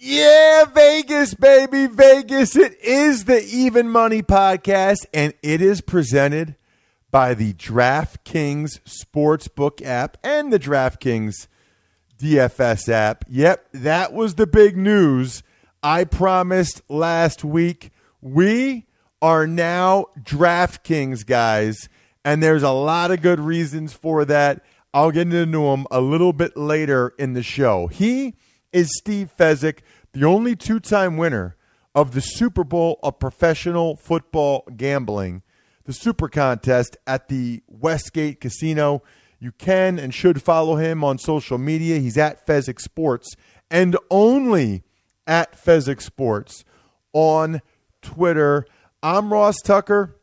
Yeah, Vegas, baby, Vegas. It is the Even Money Podcast, and it is presented by the DraftKings Sportsbook app and the DraftKings DFS app. Yep, that was the big news. I promised last week we are now DraftKings guys, and there's a lot of good reasons for that. I'll get into them a little bit later in the show. He is Steve Fezzik, the only two time winner of the Super Bowl of professional football gambling, the Super Contest at the Westgate Casino. You can and should follow him on social media. He's at Fezzik Sports and only at Fezzik Sports on Twitter. I'm Ross Tucker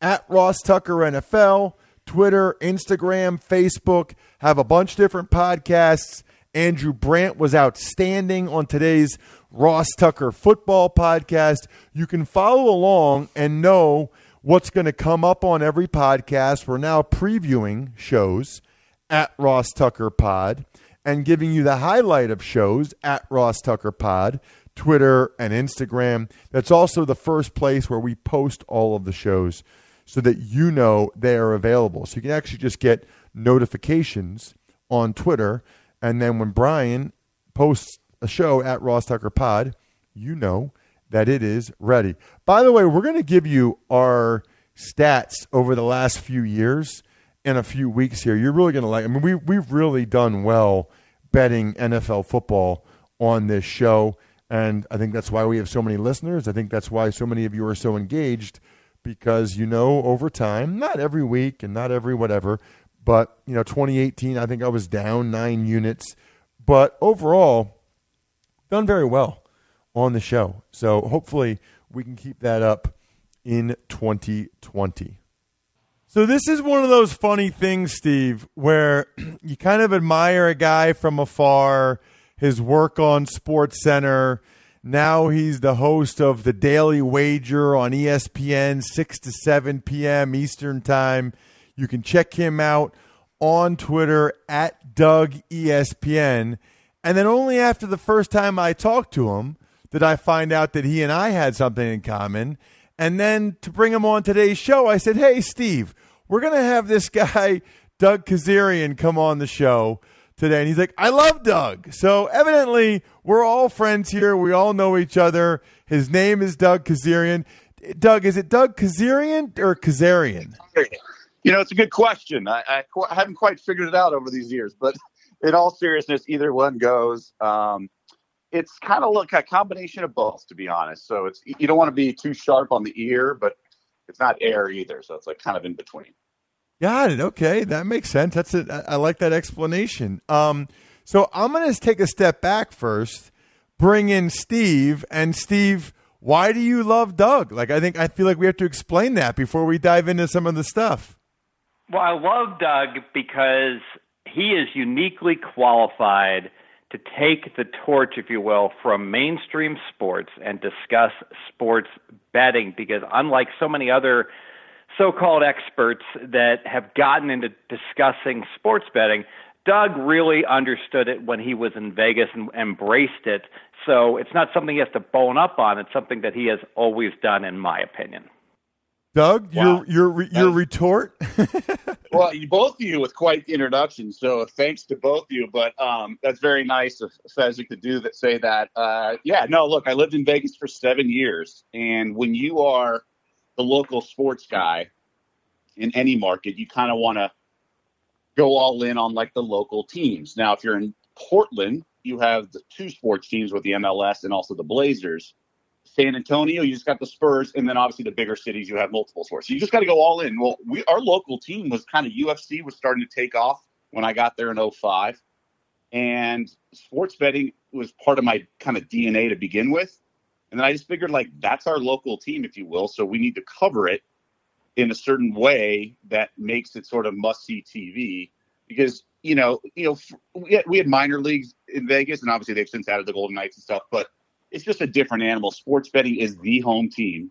at Ross Tucker NFL, Twitter, Instagram, Facebook. Have a bunch different podcasts Andrew Brandt was outstanding on today's Ross Tucker football podcast. You can follow along and know what's going to come up on every podcast. We're now previewing shows at Ross Tucker Pod and giving you the highlight of shows at Ross Tucker Pod, Twitter and Instagram. That's also the first place where we post all of the shows so that you know they are available. So you can actually just get notifications on Twitter and then when Brian posts a show at Ross Tucker Pod, you know that it is ready. By the way, we're going to give you our stats over the last few years in a few weeks here. You're really going to like. I mean, we we've really done well betting NFL football on this show, and I think that's why we have so many listeners. I think that's why so many of you are so engaged because you know over time, not every week and not every whatever, but, you know, 2018, I think I was down nine units. But overall, done very well on the show. So hopefully we can keep that up in 2020. So this is one of those funny things, Steve, where you kind of admire a guy from afar, his work on Sports Center. Now he's the host of the Daily Wager on ESPN, 6 to 7 p.m. Eastern Time. You can check him out on Twitter at Doug ESPN. And then only after the first time I talked to him did I find out that he and I had something in common. And then to bring him on today's show, I said, Hey, Steve, we're going to have this guy, Doug Kezirian, come on the show today. And he's like, I love Doug. So evidently, we're all friends here. We all know each other. His name is Doug Kezirian. Doug, is it Doug Kezirian or Kezirian? You know, it's a good question. I, I, I, haven't quite figured it out over these years, but in all seriousness, either one goes. Um, it's kind of like a combination of both, to be honest. So it's you don't want to be too sharp on the ear, but it's not air either. So it's like kind of in between. Got it. Okay, that makes sense. That's it. I like that explanation. Um, so I'm going to take a step back first, bring in Steve, and Steve. Why do you love Doug? Like, I think I feel like we have to explain that before we dive into some of the stuff. Well, I love Doug because he is uniquely qualified to take the torch, if you will, from mainstream sports and discuss sports betting because unlike so many other so-called experts that have gotten into discussing sports betting. Doug really understood it when he was in Vegas and embraced it. So it's not something he has to bone up on. It's something that he has always done, in my opinion. Doug, Wow. your your your retort. well, both of you with quite the introduction, so thanks to both of you. But um, that's very nice of Fezzik to do that. Say that. Uh, yeah, no. Look, I lived in Vegas for seven years, and when you are the local sports guy in any market, you kind of want to go all in on like the local teams. Now, if you're in Portland, you have the two sports teams with the MLS and also the Blazers. San Antonio, you just got the Spurs, and then obviously the bigger cities, you have multiple sports. So you just got to go all in. Well, we our local team was kind of UFC was starting to take off when I got there in 05. and sports betting was part of my kind of DNA to begin with. And then I just figured like that's our local team, if you will. So we need to cover it in a certain way that makes it sort of must see TV because you know you know we had, we had minor leagues in Vegas and obviously they've since added the Golden Knights and stuff, but it's just a different animal. Sports betting is the home team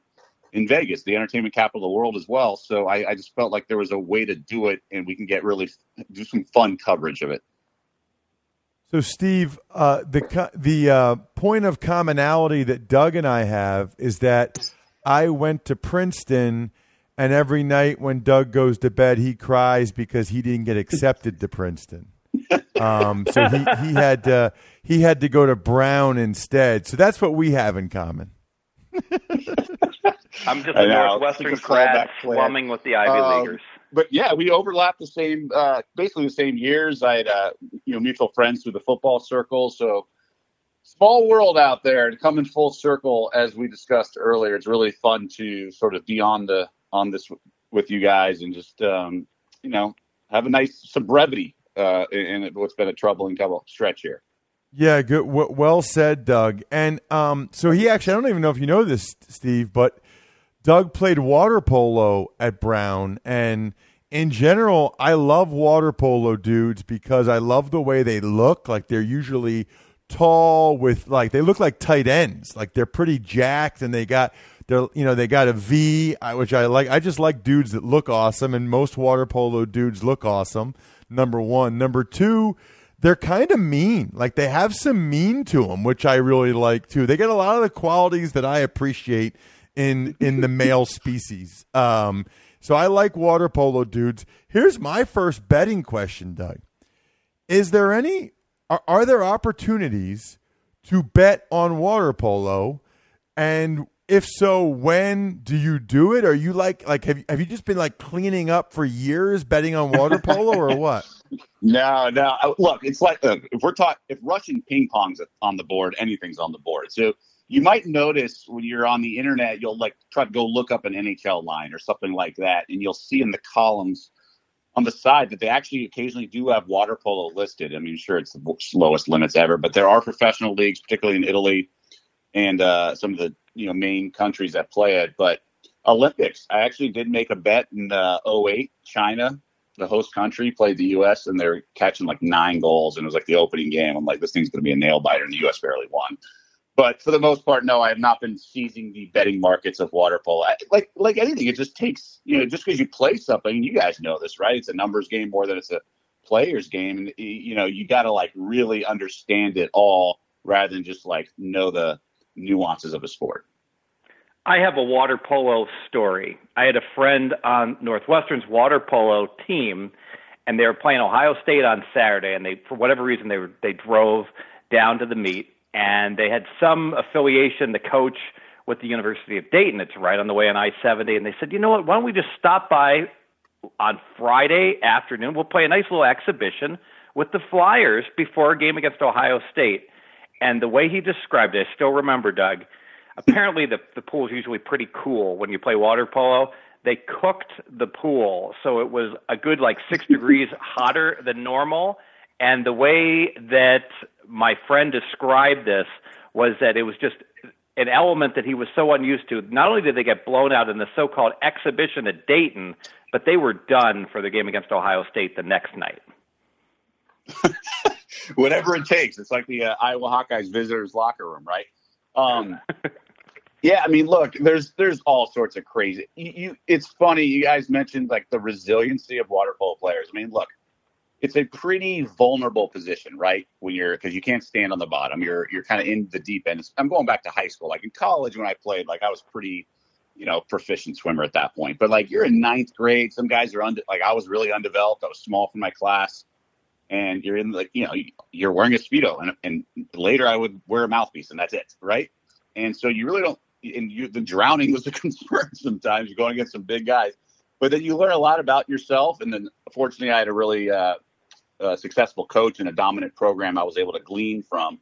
in Vegas, the entertainment capital of the world as well. So I, I just felt like there was a way to do it, and we can get really do some fun coverage of it. So, Steve, uh, the the uh, point of commonality that Doug and I have is that I went to Princeton, and every night when Doug goes to bed, he cries because he didn't get accepted to Princeton. Um, so he, he had to, he had to go to Brown instead. So that's what we have in common. I'm just I a know. Northwestern fallback grad plan. slumming with the Ivy Um, Leaguers. but yeah, we overlapped the same, uh, basically the same years. I had, uh, you know, mutual friends through the football circle. So small world out there and coming full circle, as we discussed earlier. It's really fun to sort of be on the, on this with you guys and just, um, you know, have a nice, some brevity, uh, in, what's been a troubling couple stretch here. Yeah, good. Well said, Doug. And um, so he actually, I don't even know if you know this, Steve, but Doug played water polo at Brown. And in general, I love water polo dudes because I love the way they look. Like they're usually tall with like they look like tight ends. Like they're pretty jacked and they got they're you know they got a V, which I like. I just like dudes that look awesome, and most water polo dudes look awesome. Number one, number two they're kind of mean. Like they have some mean to them, which I really like too. They get a lot of the qualities that I appreciate in in the male species. Um, so I like water polo dudes. Here's my first betting question, Doug. Is there any are, are there opportunities to bet on water polo? And if so, when do you do it? Are you like like have you, have you just been like cleaning up for years betting on water polo or what? No, no. Look, it's like if we're talking, if Russian ping pong's on the board, anything's on the board. So you might notice when you're on the internet, you'll like try to go look up an NHL line or something like that, and you'll see in the columns on the side that they actually occasionally do have water polo listed. I mean, sure, it's the slowest limits ever, but there are professional leagues, particularly in Italy and uh, some of the you know main countries that play it. But Olympics, I actually did make a bet in uh, 08, China the host country played the U.S. and they're catching like nine goals, and it was like the opening game. I'm like, this thing's going to be a nail biter, and the U.S. barely won. But for the most part, no, I have not been seizing the betting markets of water polo. Like like anything, it just takes you know just because you play something, you guys know this, right? It's a numbers game more than it's a players game, and you know you got to like really understand it all rather than just like know the nuances of a sport. I have a water polo story. I had a friend on Northwestern's water polo team, and they were playing Ohio State on Saturday. And they, for whatever reason, they were they drove down to the meet, and they had some affiliation. The coach with the University of Dayton. It's right on the way on I-70, and they said, you know what? Why don't we just stop by on Friday afternoon? We'll play a nice little exhibition with the Flyers before a game against Ohio State. And the way he described it, I still remember, Doug apparently the the pool is usually pretty cool when you play water polo. They cooked the pool so it was a good like six degrees hotter than normal. And the way that my friend described this was that it was just an element that he was so unused to. Not only did they get blown out in the so-called exhibition at Dayton, but they were done for the game against Ohio State the next night. Whatever it takes. It's like the uh, Iowa Hawkeyes visitors locker room, right? Um, Yeah, I mean, look, there's there's all sorts of crazy. You, you, it's funny you guys mentioned like the resiliency of water polo players. I mean, look, it's a pretty vulnerable position, right? When you're because you can't stand on the bottom. You're you're kind of in the deep end. I'm going back to high school. Like in college when I played, like I was pretty, you know, proficient swimmer at that point. But like you're in ninth grade, some guys are under. Like I was really undeveloped. I was small for my class, and you're in like you know you're wearing a speedo, and and later I would wear a mouthpiece, and that's it, right? And so you really don't. And you, the drowning was a concern sometimes. You're going against some big guys but then you learn a lot about yourself. And then, fortunately, I had a really uh, a successful coach and a dominant program I was able to glean from.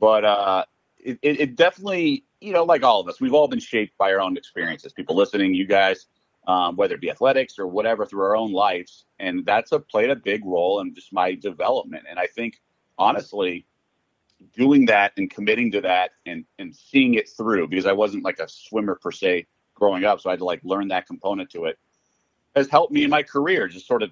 But uh, it, it, definitely, you know, like all of us, we've all been shaped by our own experiences. People listening, you guys, um, whether it be athletics or whatever, through our own lives, and that's a played a big role in just my development. And I think, honestly, doing that and committing to that and and seeing it through because I wasn't like a swimmer per se growing up, so I had to like learn that component to it has helped me in my career. Just sort of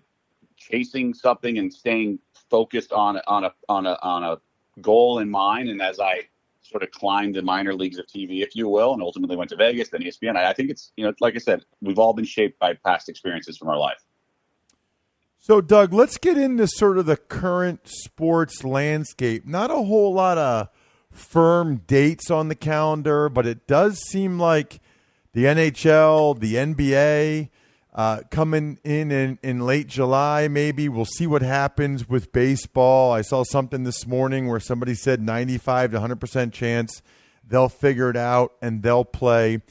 chasing something and staying focused on on a on a on a goal in mind. And as I sort of climbed the minor leagues of TV, if you will, and ultimately went to Vegas, then ESPN. I, I think it's you know, like I said, we've all been shaped by past experiences from our life. So, Doug, let's get into sort of the current sports landscape. Not a whole lot of firm dates on the calendar, but it does seem like the NHL, the NBA, uh, coming in, in in late July. Maybe we'll see what happens with baseball. I saw something this morning where somebody said 95 to 100 percent chance they'll figure it out and they'll play.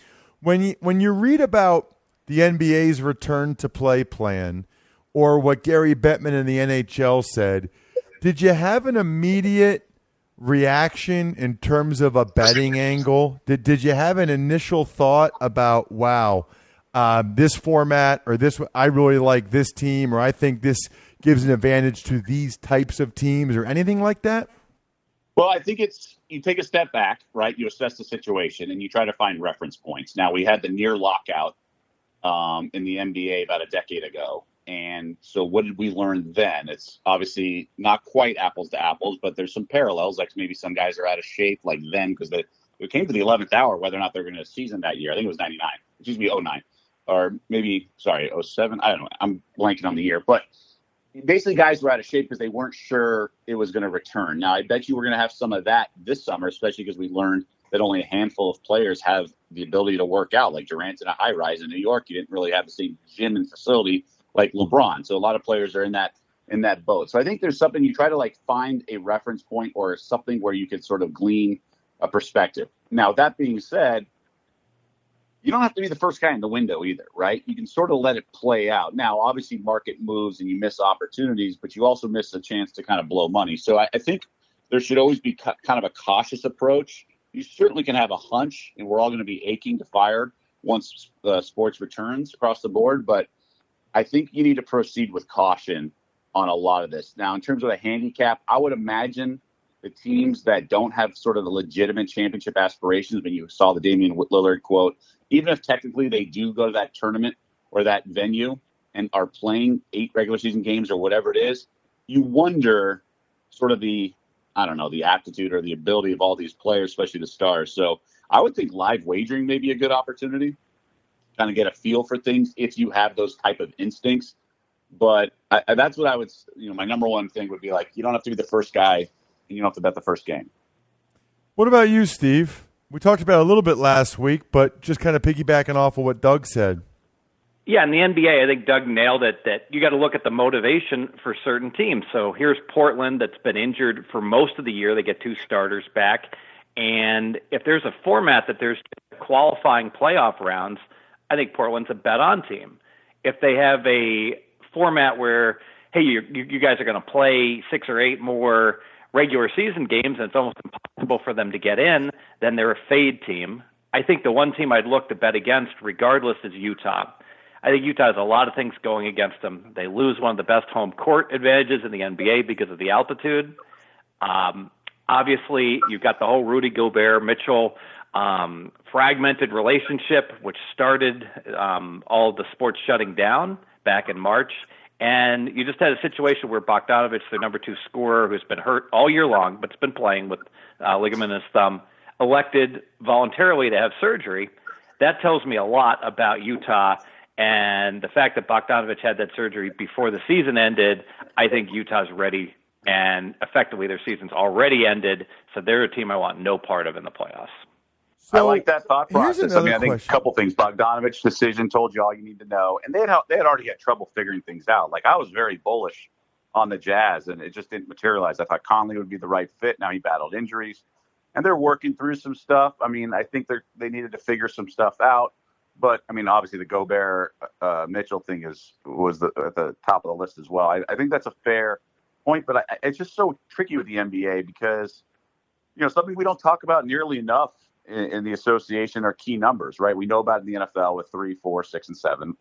When you when you read about the NBA's return to play plan or what Gary Bettman in the NHL said, did you have an immediate reaction in terms of a betting angle? Did did you have an initial thought about wow? Uh, this format or this I really like this team or I think this gives an advantage to these types of teams or anything like that? Well, I think it's you take a step back, right? You assess the situation and you try to find reference points. Now we had the near lockout um, in the NBA about a decade ago, and so what did we learn then? It's obviously not quite apples to apples, but there's some parallels. Like maybe some guys are out of shape like then because it came to the 11th hour whether or not they're going to season that year. I think it was 99. Excuse me, 09 or maybe sorry, 07. I don't know. I'm blanking on the year, but basically guys were out of shape because they weren't sure it was going to return. Now I bet you we're going to have some of that this summer, especially because we learned that only a handful of players have the ability to work out. Like Durant's in a high rise in New York, you didn't really have the same gym and facility like LeBron. So a lot of players are in that in that boat. So I think there's something you try to like find a reference point or something where you can sort of glean a perspective. Now that being said, you don't have to be the first guy in the window either, right? You can sort of let it play out. Now, obviously, market moves and you miss opportunities, but you also miss a chance to kind of blow money. So I, I think there should always be kind of a cautious approach. You certainly can have a hunch, and we're all going to be aching to fire once uh, sports returns across the board. But I think you need to proceed with caution on a lot of this. Now, in terms of a handicap, I would imagine the teams that don't have sort of the legitimate championship aspirations, when you saw the Damian Lillard quote, even if technically they do go to that tournament or that venue and are playing eight regular season games or whatever it is, you wonder sort of the I don't know the aptitude or the ability of all these players, especially the stars. So I would think live wagering may be a good opportunity, kind of get a feel for things if you have those type of instincts. But I, that's what I would, you know, my number one thing would be like you don't have to be the first guy, you don't have to bet the first game. What about you, Steve? We talked about it a little bit last week, but just kind of piggybacking off of what Doug said. Yeah, in the NBA, I think Doug nailed it that you got to look at the motivation for certain teams. So here's Portland that's been injured for most of the year. They get two starters back. And if there's a format that there's qualifying playoff rounds, I think Portland's a bet on team. If they have a format where, hey, you, you guys are going to play six or eight more regular season games and it's almost impossible for them to get in, then they're a fade team. I think the one team I'd look to bet against, regardless, is Utah. I think Utah has a lot of things going against them. They lose one of the best home court advantages in the NBA because of the altitude. Um, obviously, you've got the whole Rudy Gobert Mitchell um, fragmented relationship, which started um, all the sports shutting down back in March. And you just had a situation where Bogdanovich, the number two scorer, who's been hurt all year long, but's been playing with uh, ligament in his thumb, elected voluntarily to have surgery. That tells me a lot about Utah. And the fact that Bogdanovich had that surgery before the season ended, I think Utah's ready. And effectively, their season's already ended. So they're a team I want no part of in the playoffs. So I like that thought process. I mean, I think question. a couple things. Bogdanovich decision told you all you need to know, and they had they had already had trouble figuring things out. Like I was very bullish on the Jazz, and it just didn't materialize. I thought Conley would be the right fit. Now he battled injuries, and they're working through some stuff. I mean, I think they they needed to figure some stuff out. But I mean, obviously the Gobert uh, Mitchell thing is was the, at the top of the list as well. I, I think that's a fair point, but I, it's just so tricky with the NBA because you know something we don't talk about nearly enough in, in, the association are key numbers, right? We know about in the NFL with three, four, six, and seven,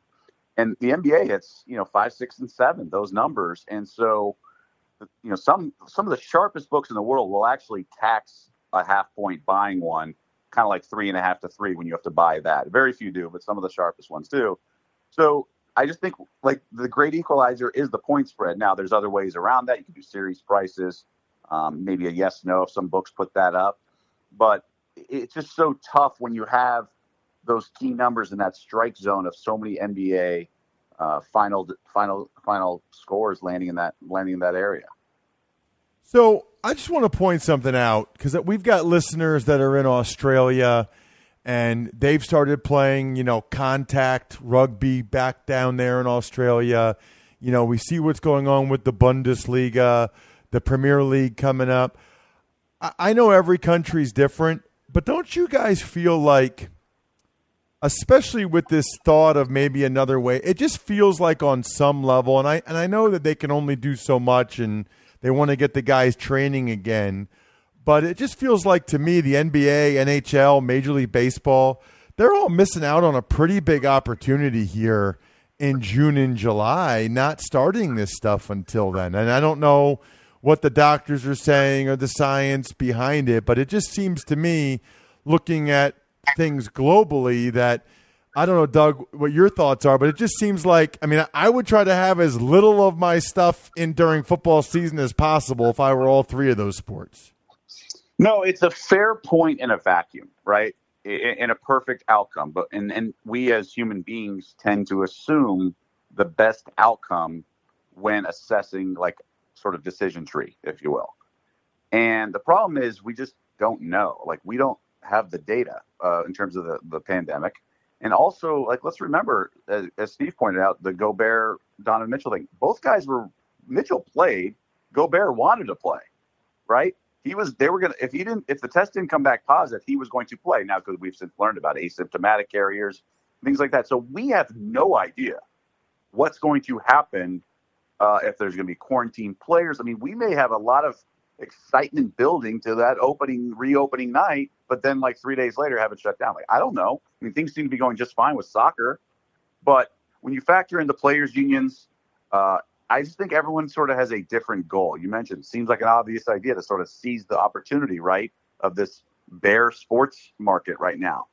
and the NBA it's you know five, six, and seven those numbers, and so you know some some of the sharpest books in the world will actually tax a half point buying one, kind of like three and a half to three when you have to buy that. Very few do, but some of the sharpest ones do. So I just think like the great equalizer is the point spread. Now there's other ways around that. You can do series prices, um, maybe a yes no if some books put that up, but it's just so tough when you have those key numbers in that strike zone of so many NBA uh, final final final scores landing in that landing in that area. So I just want to point something out because we've got listeners that are in Australia and they've started playing, you know, contact rugby back down there in Australia. You know, we see what's going on with the Bundesliga, the Premier League coming up. I know every country's different, but don't you guys feel like, especially with this thought of maybe another way, it just feels like on some level, and I and I know that they can only do so much, and they want to get the guys training again, but it just feels like to me the NBA, NHL, Major League Baseball, they're all missing out on a pretty big opportunity here in June and July, not starting this stuff until then, and I don't know what the doctors are saying or the science behind it, but it just seems to me, looking at things globally, that I don't know, Doug, what your thoughts are, but it just seems like I mean, I would try to have as little of my stuff in during football season as possible if I were all three of those sports. No, it's a fair point in a vacuum, right? In a perfect outcome, but and and we as human beings tend to assume the best outcome when assessing like sort of decision tree, if you will. And the problem is we just don't know. Like we don't have the data uh, in terms of the, the pandemic. And also, like let's remember, as, as Steve pointed out, the Gobert Donovan Mitchell thing. Both guys were Mitchell played. Gobert wanted to play, right? He was. They were gonna. If he didn't, if the test didn't come back positive, he was going to play. Now, because we've since learned about asymptomatic carriers, things like that. So we have no idea what's going to happen uh, if there's going to be quarantine players. I mean, we may have a lot of excitement building to that opening, reopening night, but then like three days later have it shut down. Like, I don't know. I mean, things seem to be going just fine with soccer, but when you factor in the players' unions, uh, I just think everyone sort of has a different goal. You mentioned it seems like an obvious idea to sort of seize the opportunity, right, of this bare sports market right now.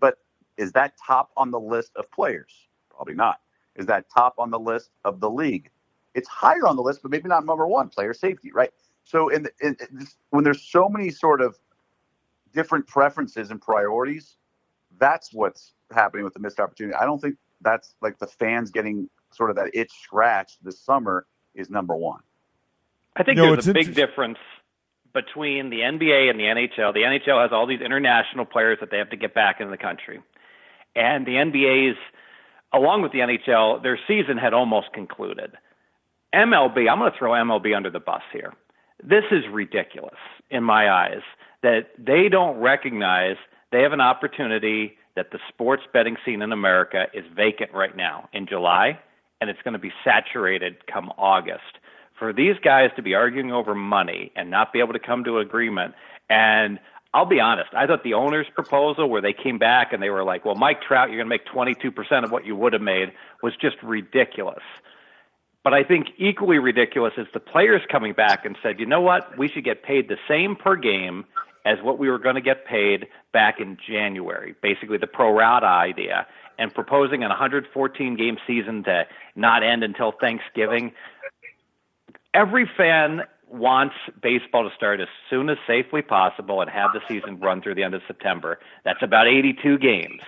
But is that top on the list of players? Probably not. Is that top on the list of the league? It's higher on the list, but maybe not number one, player safety, right? So in, the, in, in this, when there's so many sort of different preferences and priorities, that's what's happening with the missed opportunity. I don't think that's like the fans getting sort of that itch scratched this summer is number one. I think no, there's a big difference between the NBA and the NHL. The NHL has all these international players that they have to get back into the country. And the NBA's, along with the NHL, their season had almost concluded. MLB, I'm going to throw MLB under the bus here. This is ridiculous in my eyes that they don't recognize they have an opportunity that the sports betting scene in America is vacant right now in July, and it's going to be saturated come August. For these guys to be arguing over money and not be able to come to an agreement, and I'll be honest, I thought the owner's proposal where they came back and they were like, well, Mike Trout, you're going to make 22% of what you would have made was just ridiculous. But I think equally ridiculous is the players coming back and said, you know what, we should get paid the same per game as what we were going to get paid back in January, basically the pro rata idea, and proposing a 114 game season to not end until Thanksgiving. Every fan wants baseball to start as soon as safely possible and have the season run through the end of September. That's about 82 games.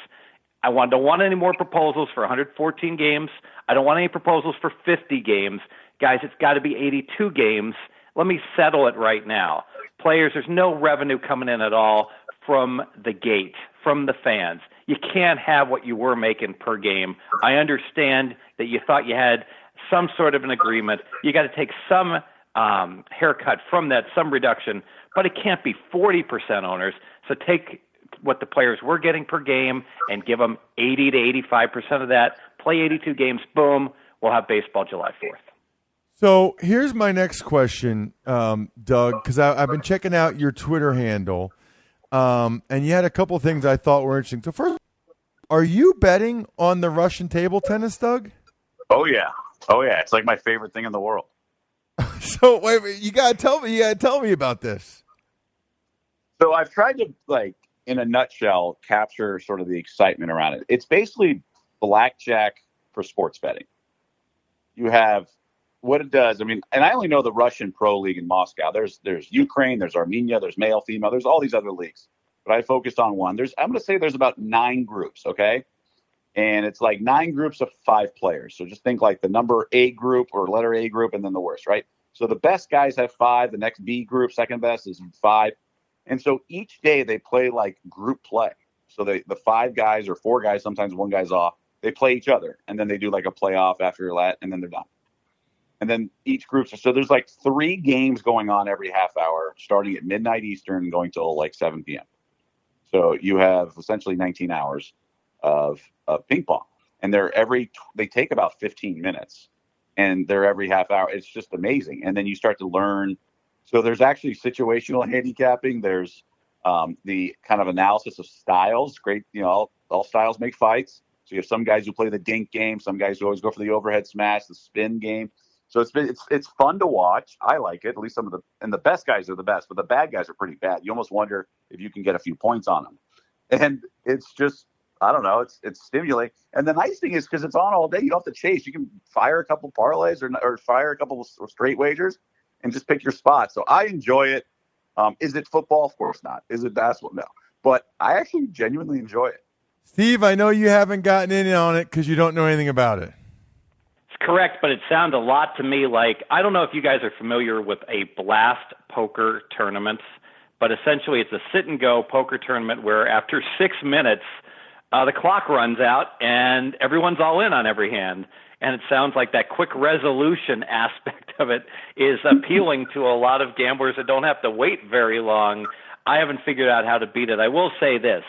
I want, don't want any more proposals for 114 games. I don't want any proposals for 50 games. Guys, it's got to be 82 games. Let me settle it right now. Players, there's no revenue coming in at all from the gate, from the fans. You can't have what you were making per game. I understand that you thought you had some sort of an agreement. You got to take some um, haircut from that, some reduction, but it can't be 40% owners. So take what the players were getting per game and give them 80 to 85% of that. Play 82 games, boom, we'll have baseball July 4th. So here's my next question, um, Doug, because I've been checking out your Twitter handle, um, and you had a couple things I thought were interesting. So first, are you betting on the Russian table tennis, Doug? Oh yeah, oh yeah, it's like my favorite thing in the world. so wait, you gotta tell me, you gotta tell me about this. So I've tried to like in a nutshell, capture sort of the excitement around it. It's basically blackjack for sports betting. You have what it does. I mean, and I only know the Russian Pro League in Moscow. There's there's Ukraine, there's Armenia, there's male, female, there's all these other leagues. But I focused on one. There's I'm going to say there's about nine groups. Okay. And it's like nine groups of five players. So just think like the number A group or letter A group and then the worst, right? So the best guys have five. The next B group, second best, is five. And so each day they play like group play. So they, the five guys or four guys, sometimes one guy's off, they play each other and then they do like a playoff after that and then they're done. And then each group, so there's like three games going on every half hour, starting at midnight Eastern, going till like 7 p.m. So you have essentially 19 hours of, of ping pong, and they're every they take about 15 minutes, and they're every half hour. It's just amazing. And then you start to learn so there's actually situational handicapping. There's um, the kind of analysis of styles. Great, you know, all, all, styles make fights. So you have some guys who play the dink game, some guys who always go for the overhead smash, the spin game. So it's been, it's it's fun to watch. I like it. At least some of the and the best guys are the best, but the bad guys are pretty bad. You almost wonder if you can get a few points on them. And it's just I don't know. It's it's stimulating. And the nice thing is because it's on all day, you don't have to chase. You can fire a couple parlays or or fire a couple straight wagers and just pick your spot. So I enjoy it. Um, is it football? Of course not. Is it basketball? No. But I actually genuinely enjoy it. Steve, I know you haven't gotten in on it because you don't know anything about it. It's correct, but it sounds a lot to me like I don't know if you guys are familiar with a blast poker tournament, but essentially it's a sit and go poker tournament where after six minutes, uh, the clock runs out and everyone's all in on every hand and it sounds like that quick resolution aspect of it is appealing to a lot of gamblers that don't have to wait very long. I haven't figured out how to beat it. I will say this,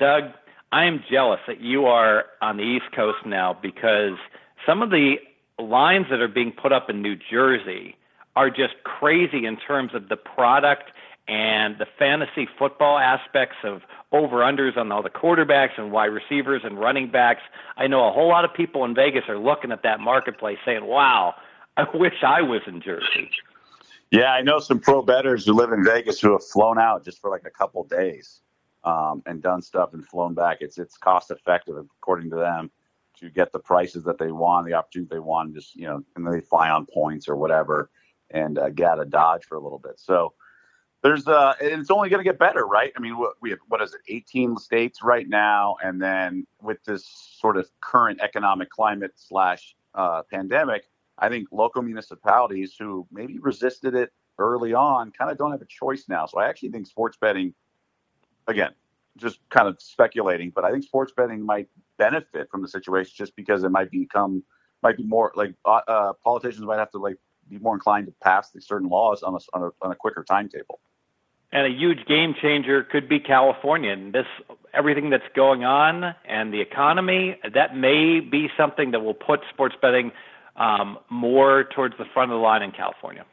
Doug, I am jealous that you are on the East Coast now because some of the lines that are being put up in New Jersey are just crazy in terms of the product and the fantasy football aspects of over unders on all the quarterbacks and wide receivers and running backs. I know a whole lot of people in Vegas are looking at that marketplace saying, "Wow, I wish I was in Jersey." Yeah, I know some pro bettors who live in Vegas who have flown out just for like a couple days um, and done stuff and flown back. It's it's cost effective according to them to get the prices that they want, the opportunity they want, just you know, and they fly on points or whatever and uh, get a Dodge for a little bit. So there's uh it's only going to get better right? I mean we have what is it 18 states right now and then with this sort of current economic climate slash uh, pandemic i think local municipalities who maybe resisted it early on kind of don't have a choice now. So i actually think sports betting again just kind of speculating but i think sports betting might benefit from the situation just because it might become might be more like uh, uh politicians might have to like be more inclined to pass certain laws on a, on a, on a quicker timetable and a huge game changer could be California. And this everything that's going on and the economy that may be something that will put sports betting um, more towards the front of the line in California.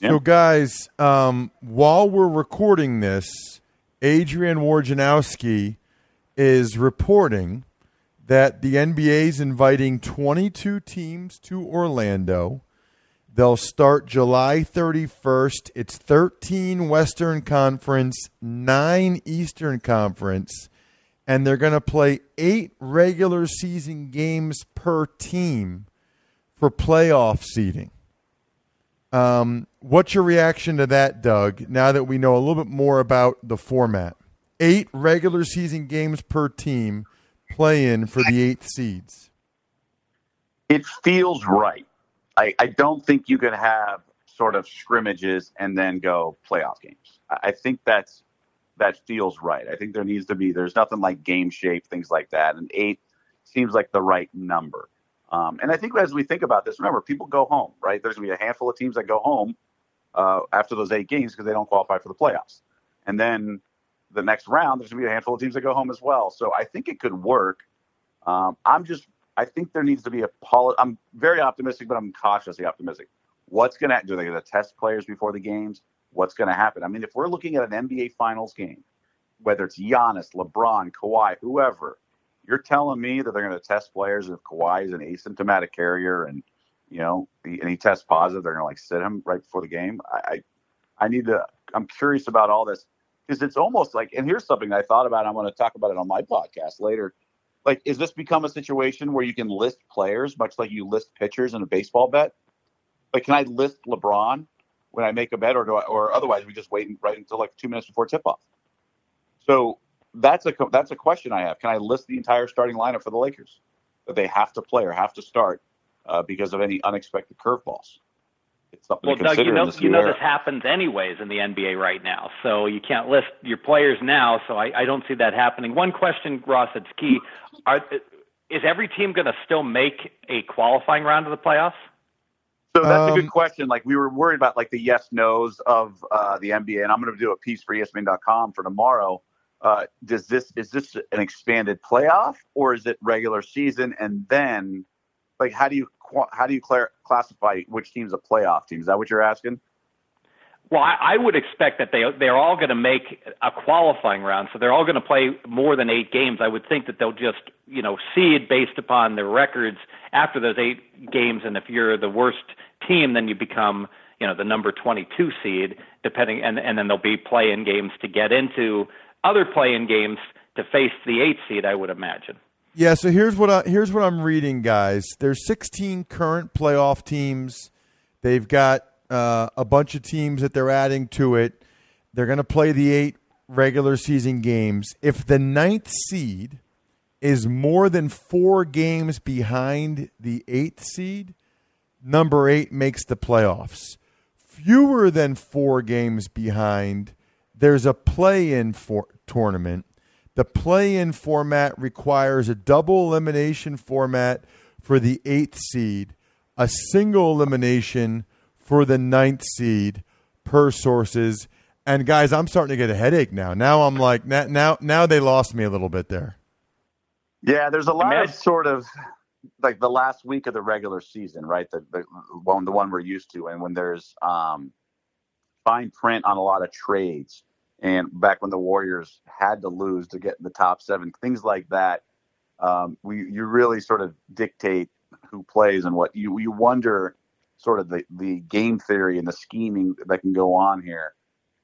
So, guys, um, while we're recording this, Adrian Wojnarowski is reporting that the NBA is inviting 22 teams to Orlando They'll start July 31st. It's 13 Western Conference, 9 Eastern Conference, and they're going to play 8 regular season games per team for playoff seeding. Um, what's your reaction to that, Doug? Now that we know a little bit more about the format, eight regular season games per team play in for the eighth seeds. It feels right. I, I don't think you can have sort of scrimmages and then go playoff games. I, think that's that feels right. I think there needs to be. There's nothing like game shape, things like that, and eight seems like the right number. Um, and I think as we think about this, remember, people go home, right? There's to be a handful of teams that go home uh, after those eight games because they don't qualify for the playoffs. And then the next round, there's to be a handful of teams that go home as well. So I think it could work. Um, I'm just, I think there needs to be a poli- I'm very optimistic, but I'm cautiously optimistic. What's going to do? They going to test players before the games? What's going to happen? I mean, if we're looking at an NBA Finals game, whether it's Giannis, LeBron, Kawhi, whoever, you're telling me that they're going to test players if Kawhi is an asymptomatic carrier and you know and he tests positive, they're going to like sit him right before the game. I, I, I need to. I'm curious about all this because it's almost like. And here's something I thought about. I'm going to talk about it on my podcast later. Like, is this become a situation where you can list players much like you list pitchers in a baseball bet? Like, can I list LeBron when I make a bet, or do I, or otherwise we just wait right until like two minutes before tip off? So that's a that's a question I have. Can I list the entire starting lineup for the Lakers that they have to play or have to start uh, because of any unexpected curveballs? It's something well, to Doug, you know, you know this happens anyways in the NBA right now, so you can't list your players now. So I, I don't see that happening. One question, Ross, that's key: Are, is every team going to still make a qualifying round of the playoffs? So that's um, a good um, question. Like we were worried about like the yes nos of uh, the NBA, and I'm going to do a piece for ESPN.com for tomorrow uh, does this is this an expanded playoff or is it regular season? And then, like, how do you how do you cl- classify which team's a playoff team? Is that what you're asking? Well, I, I would expect that they they're all going to make a qualifying round, so they're all going to play more than eight games. I would think that they'll just you know seed based upon their records after those eight games, and if you're the worst team, then you become you know the number 22 seed, depending, and and then there'll be play-in games to get into other play-in games to face the eight seed. I would imagine. Yeah. So here's what I, here's what I'm reading, guys. There's 16 current playoff teams. They've got uh, a bunch of teams that they're adding to it. They're going to play the eight regular season games. If the ninth seed is more than four games behind the eighth seed, number eight makes the playoffs. Fewer than four games behind there's a play-in for tournament. The play-in format requires a double elimination format for the eighth seed, a single elimination for the ninth seed per sources. And guys, I'm starting to get a headache now. Now I'm like, now now they lost me a little bit there. Yeah, there's a lot of sort of like the last week of the regular season, right? The, the one the one we're used to, and when there's um, fine print on a lot of trades and back when the Warriors had to lose to get in the top seven, things like that. Um, we you really sort of dictate who plays and what you you wonder sort of the the game theory and the scheming that can go on here.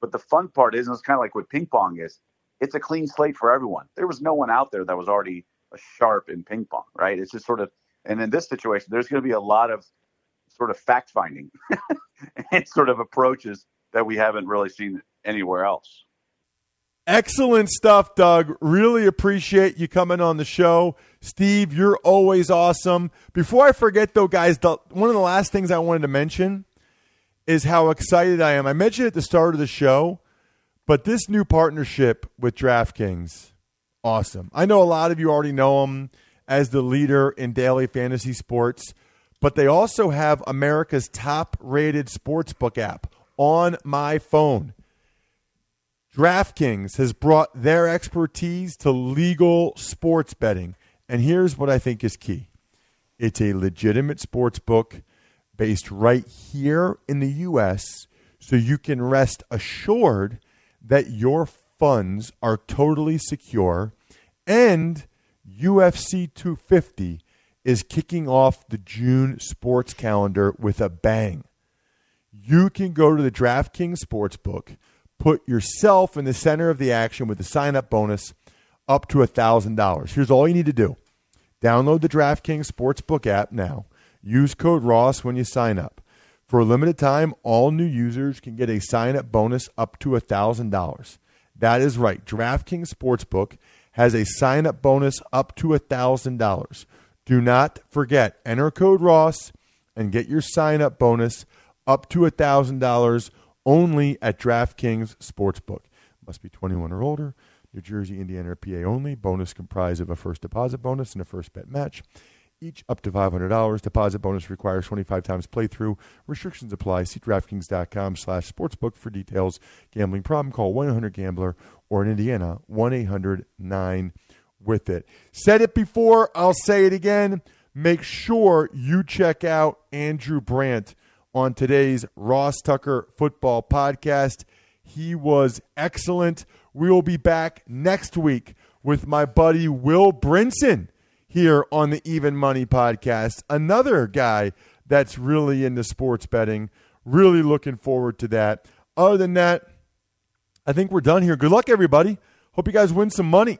But the fun part is, and it's kind of like what ping pong is, it's a clean slate for everyone. There was no one out there that was already a sharp in ping pong, right? It's just sort of, and in this situation, there's going to be a lot of sort of fact finding and sort of approaches that we haven't really seen anywhere else. Excellent stuff, Doug. Really appreciate you coming on the show. Steve, you're always awesome. Before I forget, though, guys, the, one of the last things I wanted to mention is how excited I am. I mentioned at the start of the show, but this new partnership with DraftKings, awesome. I know a lot of you already know them as the leader in daily fantasy sports, but they also have America's top rated sportsbook app on my phone. DraftKings has brought their expertise to legal sports betting. And here's what I think is key it's a legitimate sports book based right here in the U.S., so you can rest assured that your funds are totally secure. And UFC 250 is kicking off the June sports calendar with a bang. You can go to the DraftKings Sportsbook put yourself in the center of the action with the sign up bonus up to $1,000. Here's all you need to do download the DraftKings Sportsbook app now. Use code Ross when you sign up. For a limited time, all new users can get a sign up bonus up to $1,000. That is right. DraftKings Sportsbook has a sign up bonus up to $1,000. Do not forget, enter code Ross and get your sign up bonus up to $1,000 only at DraftKings Sportsbook. Must be 21 or older. New Jersey, Indiana, or PA only. Bonus comprised of a first deposit bonus and a first bet match. Each up to $500. Deposit bonus requires 25 times playthrough. Restrictions apply. See DraftKings.com slash sportsbook for details. Gambling problem? Call 1-800-GAMBLER or in Indiana, 1-800-9 with it. Said it before. I'll say it again. Make sure you check out Andrew Brandt on today's Ross Tucker Football Podcast. He was excellent. We will be back next week with my buddy Will Brinson here on the Even Money Podcast. Another guy that's really into sports betting. Really looking forward to that. Other than that, I think we're done here. Good luck, everybody. Hope you guys win some money.